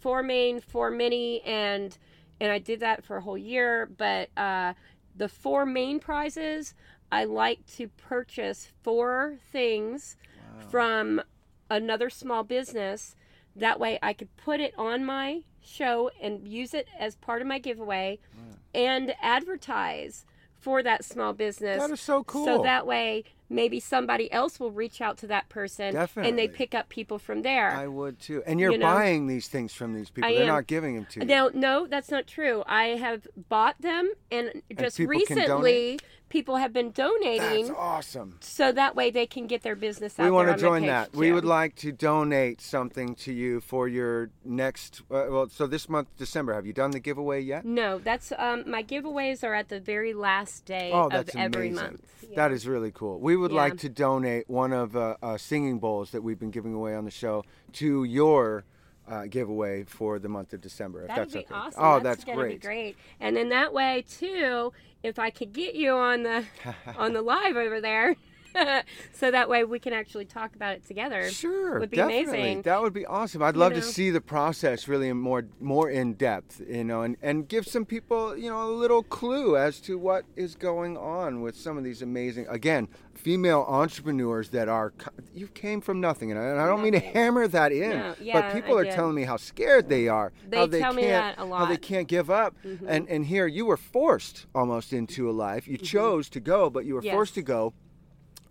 B: four main, four mini, and and I did that for a whole year. But uh, the four main prizes, I like to purchase four things wow. from another small business. That way, I could put it on my show and use it as part of my giveaway mm. and advertise for that small business.
A: That is so cool.
B: So that way, maybe somebody else will reach out to that person
A: Definitely.
B: and they pick up people from there.
A: I would too. And you're
B: You know?
A: buying these things from these people.
B: I
A: They're
B: am.
A: not giving them to you.
B: Now, no, that's not true. I have bought them, and just
A: can
B: recently, people have been donating.
A: That's awesome.
B: So that way they can get their business out.
A: We
B: want
A: to join that. Too. We would like to donate something to you for your next. Uh, well, so this month, December. Have you done the giveaway yet?
B: No, that's um, my giveaways are at the very last day oh, of every
A: amazing.
B: month.
A: Yeah. That is really cool. We would yeah. like to donate one of uh, uh, singing bowls that we've been giving away on the show to your uh, giveaway for the month of December. If
B: That'd
A: that's
B: be
A: okay.
B: awesome.
A: Oh,
B: that's,
A: that's great.
B: Be great. And then that way too, if I could get you on the on the live over there. so that way we can actually talk about it together.
A: Sure,
B: would be
A: definitely.
B: amazing.
A: That would be awesome. I'd love know? to see the process really more more in depth, you know, and, and give some people, you know, a little clue as to what is going on with some of these amazing, again, female entrepreneurs that are you came from nothing, and I, and I don't mean to hammer that in,
B: no, yeah,
A: but people
B: I
A: are
B: did.
A: telling me how scared they are,
B: they
A: how they
B: tell
A: can't,
B: me that a lot.
A: how they can't give up, mm-hmm. and and here you were forced almost into a life. You mm-hmm. chose to go, but you were
B: yes.
A: forced to go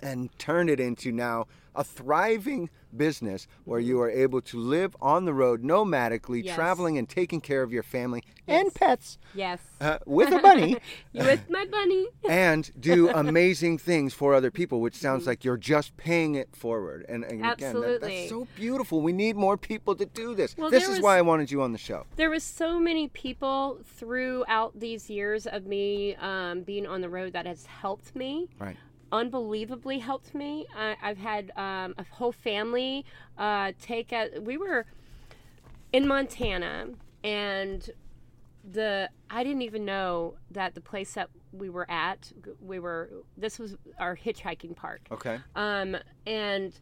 A: and turn it into now a thriving business where you are able to live on the road nomadically,
B: yes.
A: traveling and taking care of your family
B: yes.
A: and pets.
B: Yes.
A: Uh, with a bunny.
B: with my bunny.
A: and do amazing things for other people, which sounds like you're just paying it forward. And, and again, that, that's so beautiful. We need more people to do this.
B: Well,
A: this is
B: was,
A: why I wanted you on the show.
B: There was so many people throughout these years of me um, being on the road that has helped me.
A: Right
B: unbelievably helped me. I, have had um, a whole family uh, take a. We were in Montana, and the I didn't even know that the place that we were at. We were. This was our hitchhiking park.
A: Okay.
B: Um, and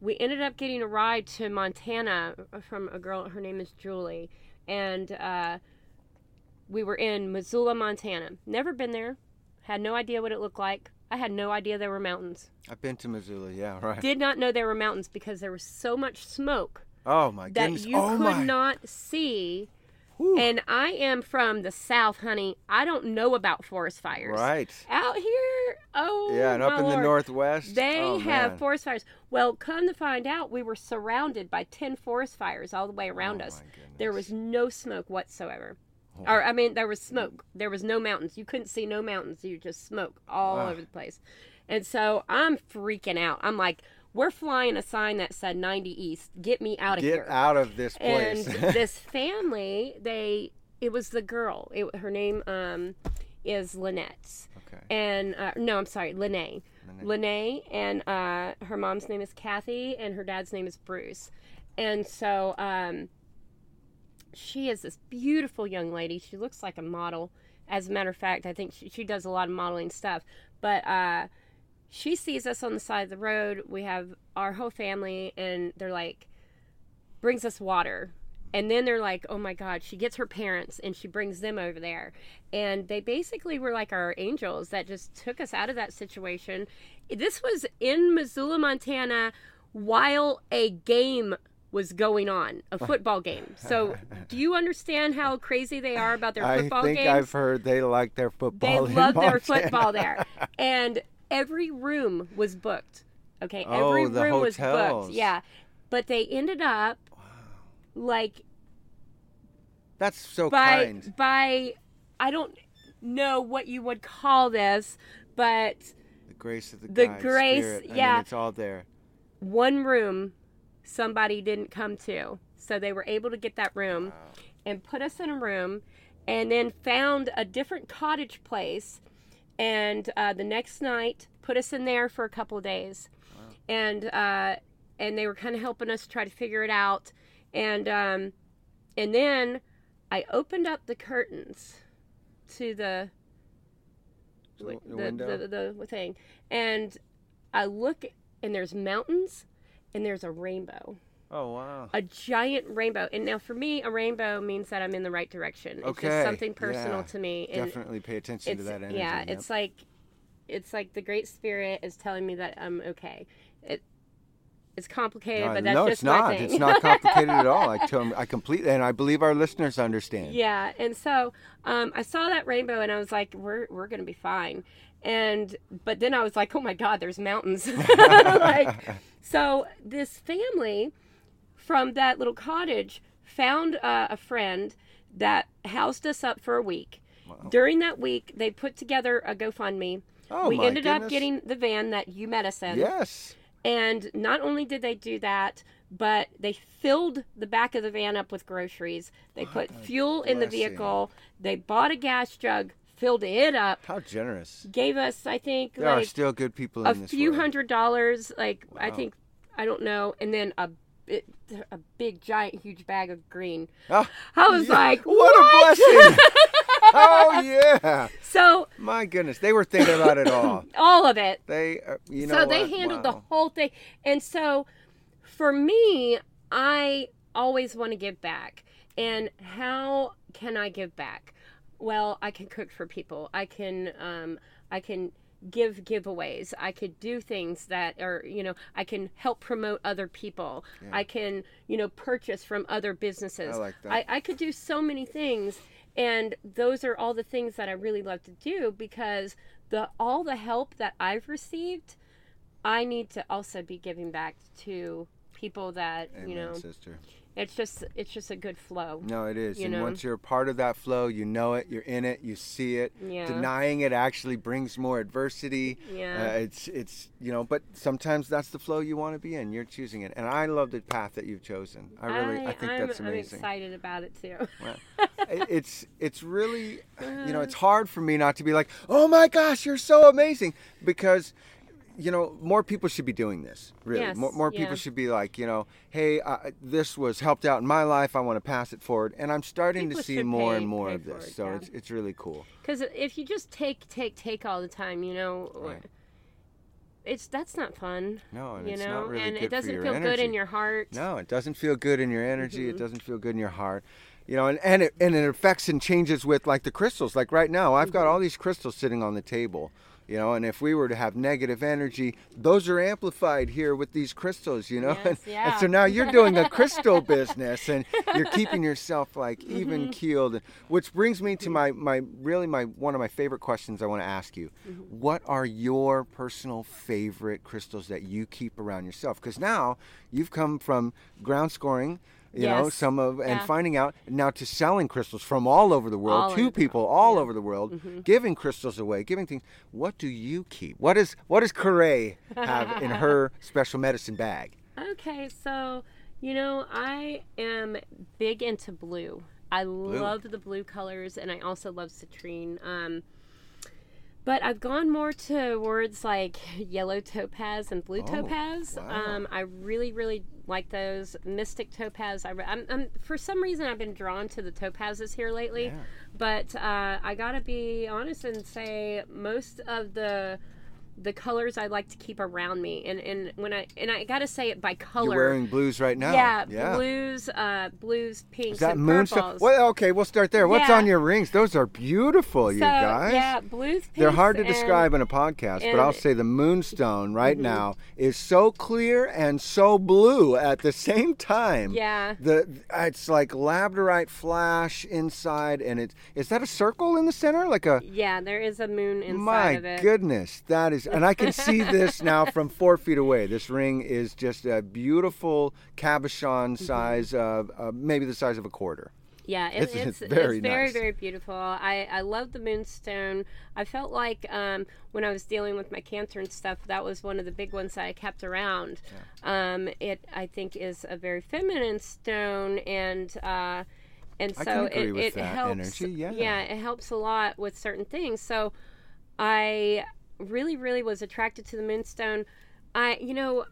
B: we ended up getting a ride to Montana from a girl. Her name is Julie, and uh, we were in Missoula, Montana. Never been there. Had no idea what it looked like I had no idea there were mountains.
A: I've been to Missoula, yeah, right.
B: Did not know there were mountains because there was so much smoke.
A: Oh my
B: that
A: goodness!
B: you
A: oh
B: could
A: my.
B: not see. Whew. And I am from the South, honey. I don't know about forest fires.
A: Right.
B: Out here, oh
A: yeah, and up in
B: Lord,
A: the Northwest,
B: they
A: oh,
B: have
A: man.
B: forest fires. Well, come to find out, we were surrounded by ten forest fires all the way around
A: oh,
B: us. There was no smoke whatsoever. Or I mean, there was smoke. There was no mountains. You couldn't see no mountains. You just smoke all over the place. And so I'm freaking out. I'm like, we're flying a sign that said 90 East. Get me out of
A: Get
B: here.
A: Get out of this place.
B: And this family, they, it was the girl. It, her name um, is Lynette.
A: Okay.
B: And, uh, no, I'm sorry, Lene. Lene. and uh, her mom's name is Kathy, and her dad's name is Bruce. And so um, she is this beautiful young lady. She looks like a model. As a matter of fact, I think she, she does a lot of modeling stuff. But uh, she sees us on the side of the road. We have our whole family, and they're like, brings us water. And then they're like, oh my God, she gets her parents and she brings them over there. And they basically were like our angels that just took us out of that situation. This was in Missoula, Montana, while a game was going on, a football game. So, do you understand how crazy they are about their football games?
A: I think games? I've heard they like their football.
B: They love their football there. And every room was booked. Okay,
A: oh,
B: every
A: the
B: room
A: hotels.
B: was booked. Yeah, but they ended up wow. like
A: that's so
B: by,
A: kind.
B: By I don't know what you would call this, but
A: the grace of the
B: the
A: God,
B: grace.
A: Spirit.
B: Yeah,
A: I mean, it's all there.
B: One room, somebody didn't come to, so they were able to get that room
A: wow.
B: and put us in a room, and then found a different cottage place and uh, the next night put us in there for a couple of days, wow. and uh, and they were kind of helping us try to figure it out, and um, and then I opened up the curtains to the
A: the,
B: the, the, the, the thing, and I look and there's mountains and there's a rainbow.
A: Oh wow!
B: A giant rainbow, and now for me, a rainbow means that I'm in the right direction. It's
A: okay.
B: just something personal
A: yeah.
B: to me.
A: And Definitely pay attention to that energy.
B: Yeah,
A: yep.
B: it's like, it's like the Great Spirit is telling me that I'm okay. It, it's complicated,
A: no,
B: but that's
A: no,
B: just
A: it's not.
B: thing.
A: It's not complicated at all. I, tell, I completely, and I believe our listeners understand.
B: Yeah, and so um, I saw that rainbow, and I was like, we're we're gonna be fine. And but then I was like, oh my God, there's mountains. like, so this family from that little cottage found uh, a friend that housed us up for a week.
A: Wow.
B: During that week, they put together a GoFundMe
A: Oh,
B: we ended
A: goodness.
B: up getting the van that you met us in.
A: Yes.
B: And not only did they do that, but they filled the back of the van up with groceries. They
A: What
B: put fuel in the vehicle. They bought a gas jug, filled it up,
A: How generous.
B: gave us, I think,
A: There are still good people
B: a
A: in this A
B: few
A: world.
B: hundred dollars. Like I think, I don't know, and then a a big giant huge bag of green.
A: Ah,
B: I was
A: yeah.
B: like,
A: what,
B: what?
A: a blessing. oh, yeah.
B: So
A: My goodness. They were thinking about it all.
B: all of it.
A: They, uh, you know
B: so they
A: what?
B: handled the whole thing and so for me i always want to give back and how can i give back well i can cook for people i can um, i can give giveaways i could do things that are you know i can help promote other people
A: Yeah.
B: i can you know purchase from other businesses
A: I like that.
B: I, I could do so many things and those are all the things that i really love to do because the all the help that i've received i need to also be giving back to people that
A: Amen,
B: you know
A: sister.
B: It's just it's just a good flow
A: No, it is. And
B: know?
A: once you're a part of that flow, you know it, you're in it, you see it.
B: Yeah.
A: Denying it actually brings more adversity.
B: Yeah.
A: Uh, it's it's you know, but sometimes that's the flow you want to be in. You're choosing it, and I love the path that you've chosen. I really, I, think
B: I'm,
A: that's
B: I'm
A: amazing.
B: excited about it too
A: It- it's it's really you know it's hard for me not to be like oh my gosh you're so amazing because you know more people should be doing this really
B: Yes,
A: more, more
B: yeah.
A: people should be like you know hey uh, this was helped out in my life i want to pass it forward and i'm starting
B: People
A: to see more
B: pay-
A: and more of this
B: it,
A: so
B: yeah.
A: it's it's really cool
B: because if you just take take take all the time you know
A: Right.
B: it's that's not fun
A: no and
B: you
A: it's
B: know
A: not really
B: and
A: good
B: it doesn't
A: for your
B: feel
A: energy.
B: good in your heart
A: No, it doesn't feel good in your energy.
B: Mm-hmm.
A: It doesn't feel good in your heart. You know, and, and it and it affects and changes with like the crystals. Like right now, I've
B: Mm-hmm.
A: got all these crystals sitting on the table. You know, and if we were to have negative energy, those are amplified here with these crystals, you know?
B: Yes,
A: and,
B: yeah.
A: and so now you're doing the crystal business and you're keeping yourself like
B: Mm-hmm.
A: even keeled. Which brings me to my, my really my one of my favorite questions I want to ask you.
B: Mm-hmm.
A: What are your personal favorite crystals that you keep around yourself? Because now you've come from ground scoring, you know, some of and
B: Yeah.
A: finding out now to selling crystals from all over the world
B: All
A: to people
B: world,
A: all
B: yeah.
A: over the world,
B: Mm-hmm.
A: giving crystals away, giving things. What do you keep? What is what does Corey have in her special medicine bag?
B: Okay, so you know, I am big into blue. I love the blue colors, and I also love citrine. Um, but I've gone more towards like yellow topaz and blue
A: Oh,
B: topaz.
A: wow.
B: Um, I really, really like those mystic topaz. I, I'm, I'm, for some reason, I've been drawn to the topazes here lately.
A: Yeah.
B: But uh, I gotta be honest and say most of the the colors I like to keep around me, and and when I and I gotta say it by color.
A: You're wearing blues right now.
B: Yeah, blues, uh, blues, pinks,
A: Is that
B: and
A: moonstone?
B: purples.
A: Well, okay, we'll start there. What's
B: Yeah.
A: on your rings? Those are beautiful, you guys.
B: Yeah, blues, pinks.
A: They're hard to
B: and-
A: describe in a podcast, but I'll
B: Mm-hmm.
A: say the moonstone right now is so clear and so blue at the same time.
B: Yeah.
A: The it's like labradorite flash inside, and it is that a circle in the center, like a.
B: Yeah, there is a moon inside
A: My
B: of it.
A: goodness, that is, and I can see this now from four feet away. This ring is just a beautiful cabochon
B: Mm-hmm.
A: size, of uh, maybe the size of a quarter.
B: Yeah, it,
A: It's-
B: it's,
A: it's very
B: it's very
A: nice.
B: very beautiful. I I love the moonstone. I felt like um, when I was dealing with my cancer and stuff, that was one of the big ones that I kept around. Um, it I think is a very feminine stone and. Uh, and so it, it helps.
A: energy, yeah.
B: it helps a lot with certain things. So, I really, really was attracted to the moonstone. I, you know,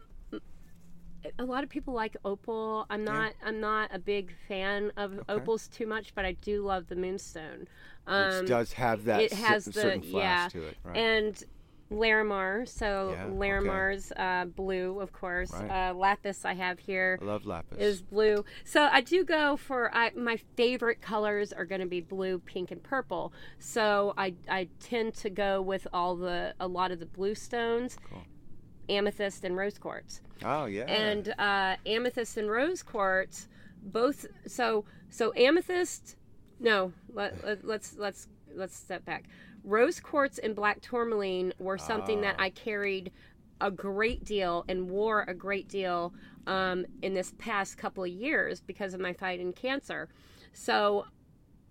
B: a lot of people like opal. I'm not. I'm not a big fan of opals too much, but I do love the moonstone. Um,
A: Which does have that
B: it has
A: cer-
B: the
A: certain flash
B: yeah,
A: to it. Right?
B: and Larimar. So
A: Yeah, okay.
B: Uh, blue, of course.
A: Right.
B: Uh, lapis I have here
A: I love lapis.
B: is blue. So I do go for I, my favorite colors are going to be blue, pink, and purple. So I I tend to go with all the a lot of the blue stones,
A: Cool.
B: amethyst and rose quartz.
A: oh yeah.
B: And uh, amethyst and rose quartz, both. So so amethyst. No, let, let, let's let's let's step back. Rose quartz and black tourmaline were something that
A: Ah.
B: I carried a great deal and wore a great deal um, in this past couple of years because of my fight in cancer. So,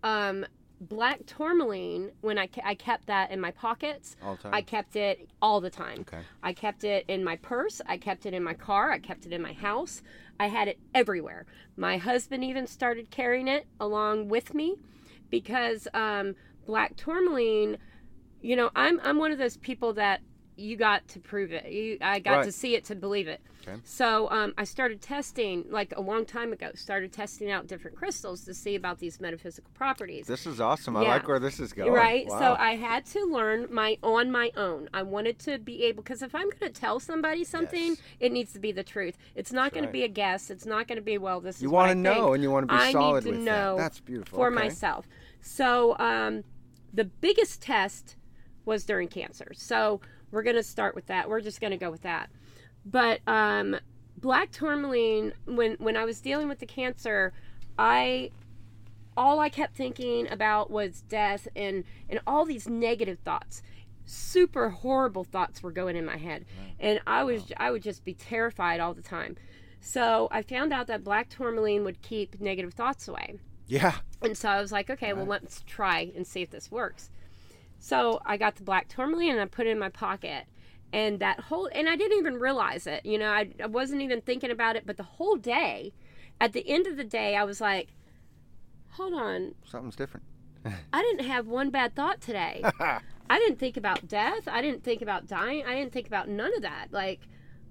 B: um, black tourmaline when I, I kept that in my pockets
A: all the time.
B: i kept it all the time
A: okay.
B: i kept it in my purse i kept it in my car i kept it in my house i had it everywhere my husband even started carrying it along with me because um, black tourmaline you know i'm i'm one of those people that you got to prove it. You, I got right. to see it to believe it. Okay. So um, I started testing, like a long time ago, started testing out different crystals to see about these metaphysical properties.
A: This is awesome. I like where this is going.
B: Right.
A: Wow.
B: So I had to learn my on my own. I wanted to be able because if I'm going to tell somebody something, yes. it needs to be the truth. It's not going right. to be a guess. It's not going to be well. This is
A: you want
B: to
A: know, and you want to be
B: I
A: solid
B: need to
A: with
B: know
A: that. That's beautiful
B: for
A: okay.
B: myself. So um, the biggest test was during cancer. So we're going to start with that. We're just going to go with that. But um, black tourmaline, when when I was dealing with the cancer, I all I kept thinking about was death and and all these negative thoughts. Super horrible thoughts were going in my head, and I was I would just be terrified all the time. So I found out that black tourmaline would keep negative thoughts away.
A: Yeah.
B: And so I was like, okay, well let's try and see if this works. So I got the black tourmaline and I put it in my pocket. And that whole, and I didn't even realize it. You know, I, I wasn't even thinking about it. But the whole day, at the end of the day, I was like, hold on.
A: Something's different.
B: I didn't have one bad thought today. I didn't think about death. I didn't think about dying. I didn't think about none of that. Like,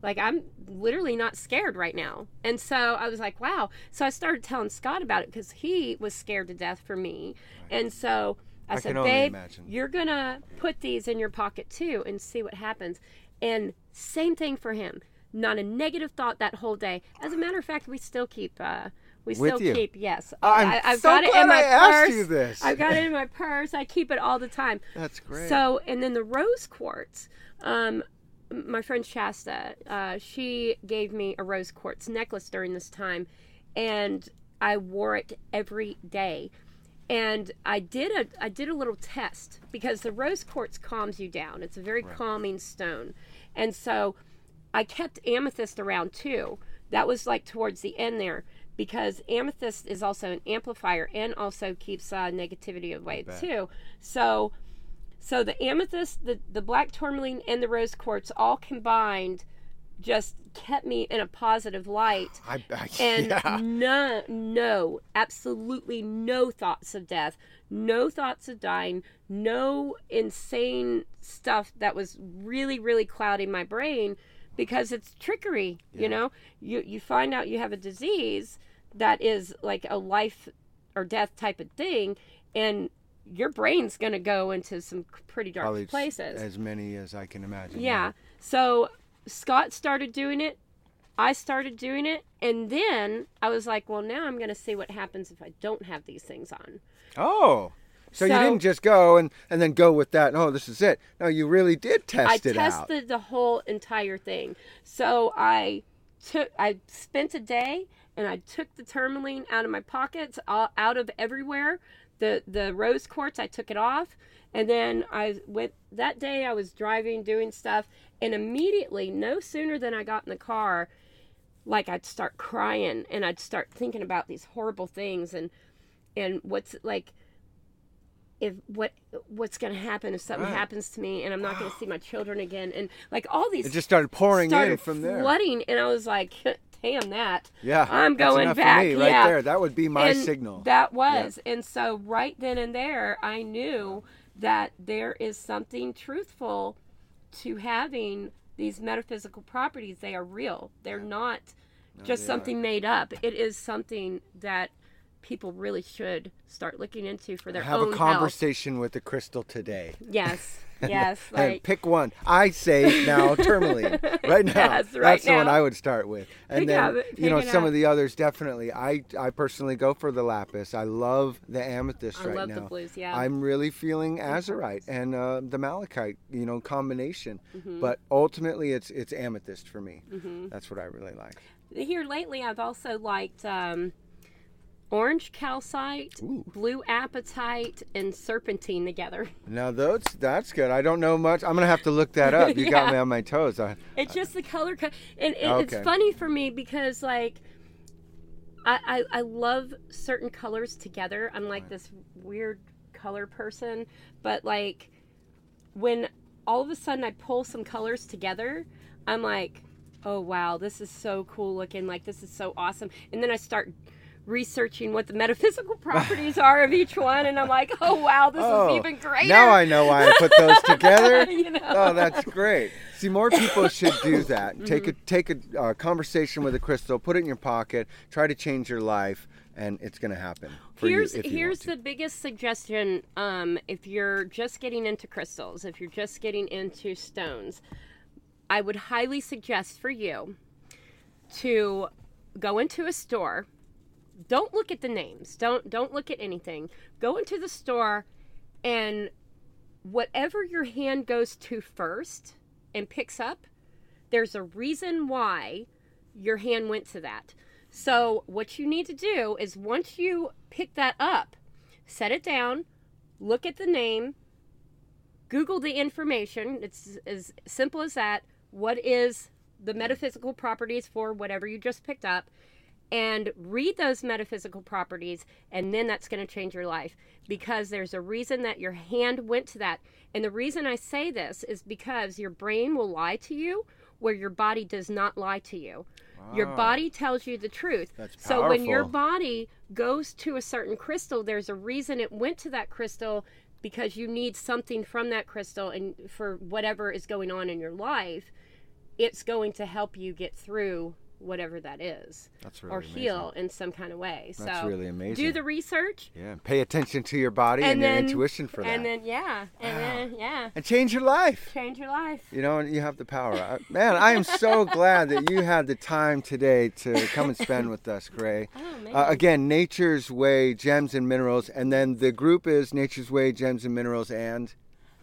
B: like I'm literally not scared right now. And so I was like, wow. So I started telling Scott about it because he was scared to death for me. And so I, I said, babe, you're going to put these in your pocket too and see what happens. And same thing for him. Not a negative thought that whole day. As a matter of fact, we still keep. Uh, we
A: With
B: still
A: you.
B: keep yes.
A: I'm
B: I, have
A: so
B: got it in my purse.
A: asked you this.
B: I've got it in my purse. I keep it all the time.
A: That's great.
B: So, and then the rose quartz. Um, my friend Shasta, uh, she gave me a rose quartz necklace during this time, and I wore it every day and I did a I did a little test because the rose quartz calms you down. It's a very right. calming stone, and so I kept amethyst around too. That was like towards the end there because amethyst is also an amplifier and also keeps uh, negativity away too. So so the amethyst, the the black tourmaline, and the rose quartz all combined just kept me in a positive light.
A: I, I,
B: and
A: yeah.
B: no, no, absolutely no thoughts of death, no thoughts of dying, no insane stuff that was really, really clouding my brain because it's trickery. Yeah. You know, you you find out you have a disease that is like a life or death type of thing, and your brain's going to go into some pretty dark
A: Probably
B: places.
A: As many as I can imagine.
B: Yeah. So Scott started doing it. I started doing it. And then I was like, well, now I'm going to see what happens if I don't have these things on.
A: Oh. So, so, you didn't just go and, and then go with that. Oh, this is it. No, you really did test
B: I
A: it
B: out. I tested the whole entire thing. So I took, I spent a day and I took the tourmaline out of my pockets, out of everywhere. The the rose quartz, I took it off, and then I went that day. I was driving, doing stuff, and immediately, no sooner than I got in the car, like I'd start crying and I'd start thinking about these horrible things and and what's like if what what's going to happen if something right. happens to me and I'm not going to see my children again and like all these
A: it just started pouring
B: started
A: in from there
B: flooding and I was like damn that
A: yeah
B: I'm going back
A: me,
B: right
A: yeah. there that would be my
B: and
A: signal
B: that was yeah. and so right then and there I knew that there is something truthful to having these metaphysical properties. They are real. They're not no, just they something are. made up. It is something that people really should start looking into for their
A: have
B: own Have
A: a conversation with the crystal today.
B: Yes. Yes, like,
A: pick one. I say now tourmaline. Right now.
B: Yes, right
A: That's
B: now.
A: the one I would start with. And
B: pick
A: then you know some of the others definitely. I I personally go for the lapis. I love the amethyst
B: I
A: right now.
B: I love the blues, yeah.
A: I'm really feeling azurite and uh, the malachite, you know, combination.
B: Mm-hmm.
A: But ultimately it's it's amethyst for me.
B: Mm-hmm.
A: That's what I really like.
B: Here lately I've also liked um, orange calcite,
A: Ooh.
B: blue apatite, and serpentine together.
A: Now those that's good. I don't know much. I'm gonna have to look that up. You
B: yeah.
A: got me on my toes. I,
B: it's just the color, co- and, and
A: Okay.
B: it's funny for me because like. I, I, I love certain colors together. I'm like this weird color person, but like when all of a sudden I pull some colors together, I'm like, oh wow, this is so cool looking. Like this is so awesome. And then I start researching what the metaphysical properties are of each one, and I'm like, oh wow, this oh, is even greater.
A: Now I know why I put those together. you know? Oh, that's great. See, more people should do that. Mm-hmm. Take a take a uh, conversation with a crystal, put it in your pocket, try to change your life, and it's going to happen.
B: here's
A: you,
B: here's the biggest suggestion. Um, if you're just getting into crystals, if you're just getting into stones, I would highly suggest for you to go into a store don't look at the names. Don't don't look at anything. Go into the store and whatever your hand goes to first and picks up, there's a reason why your hand went to that. So, what you need to do is once you pick that up, set it down, look at the name, Google the information. It's as simple as that. What is the metaphysical properties for whatever you just picked up? And read those metaphysical properties and then that's going to change your life because there's a reason that your hand went to that. And the reason i say this is because your brain will lie to you where your body does not lie to you. Wow. your ah. body tells you the truth. So when your body goes to a certain crystal there's a reason it went to that crystal because you need something from that crystal and for whatever is going on in your life it's going to help you get through whatever that is really or heal in some kind of way.
A: That's so really amazing
B: do the research.
A: Yeah pay attention to your body and, and then, your intuition for
B: that. and then yeah and wow. then yeah.
A: And change your life.
B: Change your life.
A: You know you have the power. Man i am so glad that you had the time today to come and spend with us gray. Oh, uh, again nature's way gems and minerals and then the group is nature's way gems and minerals and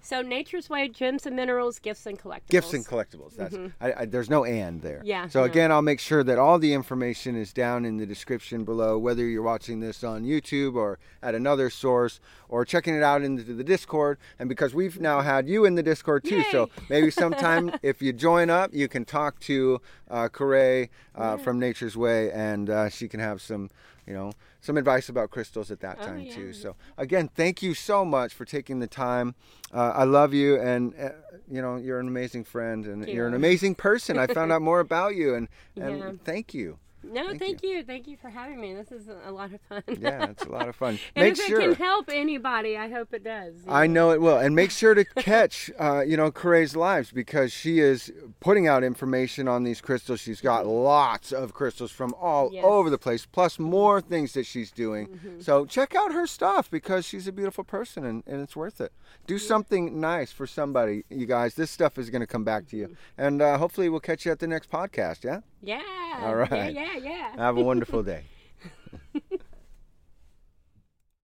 B: so Nature's Way, gems and minerals, gifts and collectibles.
A: Gifts and collectibles. That's mm-hmm. I, I, there's no and there.
B: Yeah.
A: So no. again, I'll make sure that all the information is down in the description below, whether you're watching this on YouTube or at another source or checking it out into the Discord. And because we've now had you in the Discord too, Yay. so maybe sometime if you join up, you can talk to uh, Corey uh, yeah. from Nature's Way, and uh, she can have some, you know some advice about crystals at that oh, time yeah. too. So again, thank you so much for taking the time. Uh, I love you, and uh, you know you're an amazing friend, and you. are an amazing person. I found out more about you, and and yeah. thank you.
B: No, thank, thank you. you. Thank you for having me. This is a lot of fun.
A: yeah, it's a lot of fun.
B: and make if sure, it can help anybody, I hope it does.
A: I know it will. And make sure to catch, uh, you know, Corey's lives because she is putting out information on these crystals. She's got mm-hmm. lots of crystals from all yes. over the place, plus more things that she's doing. Mm-hmm. So check out her stuff because she's a beautiful person and, and it's worth it. Do yeah. something nice for somebody, you guys. This stuff is going to come back to you. Mm-hmm. And uh, hopefully we'll catch you at the next podcast, yeah?
B: Yeah.
A: All right.
B: Yeah, yeah, yeah.
A: Have a wonderful day.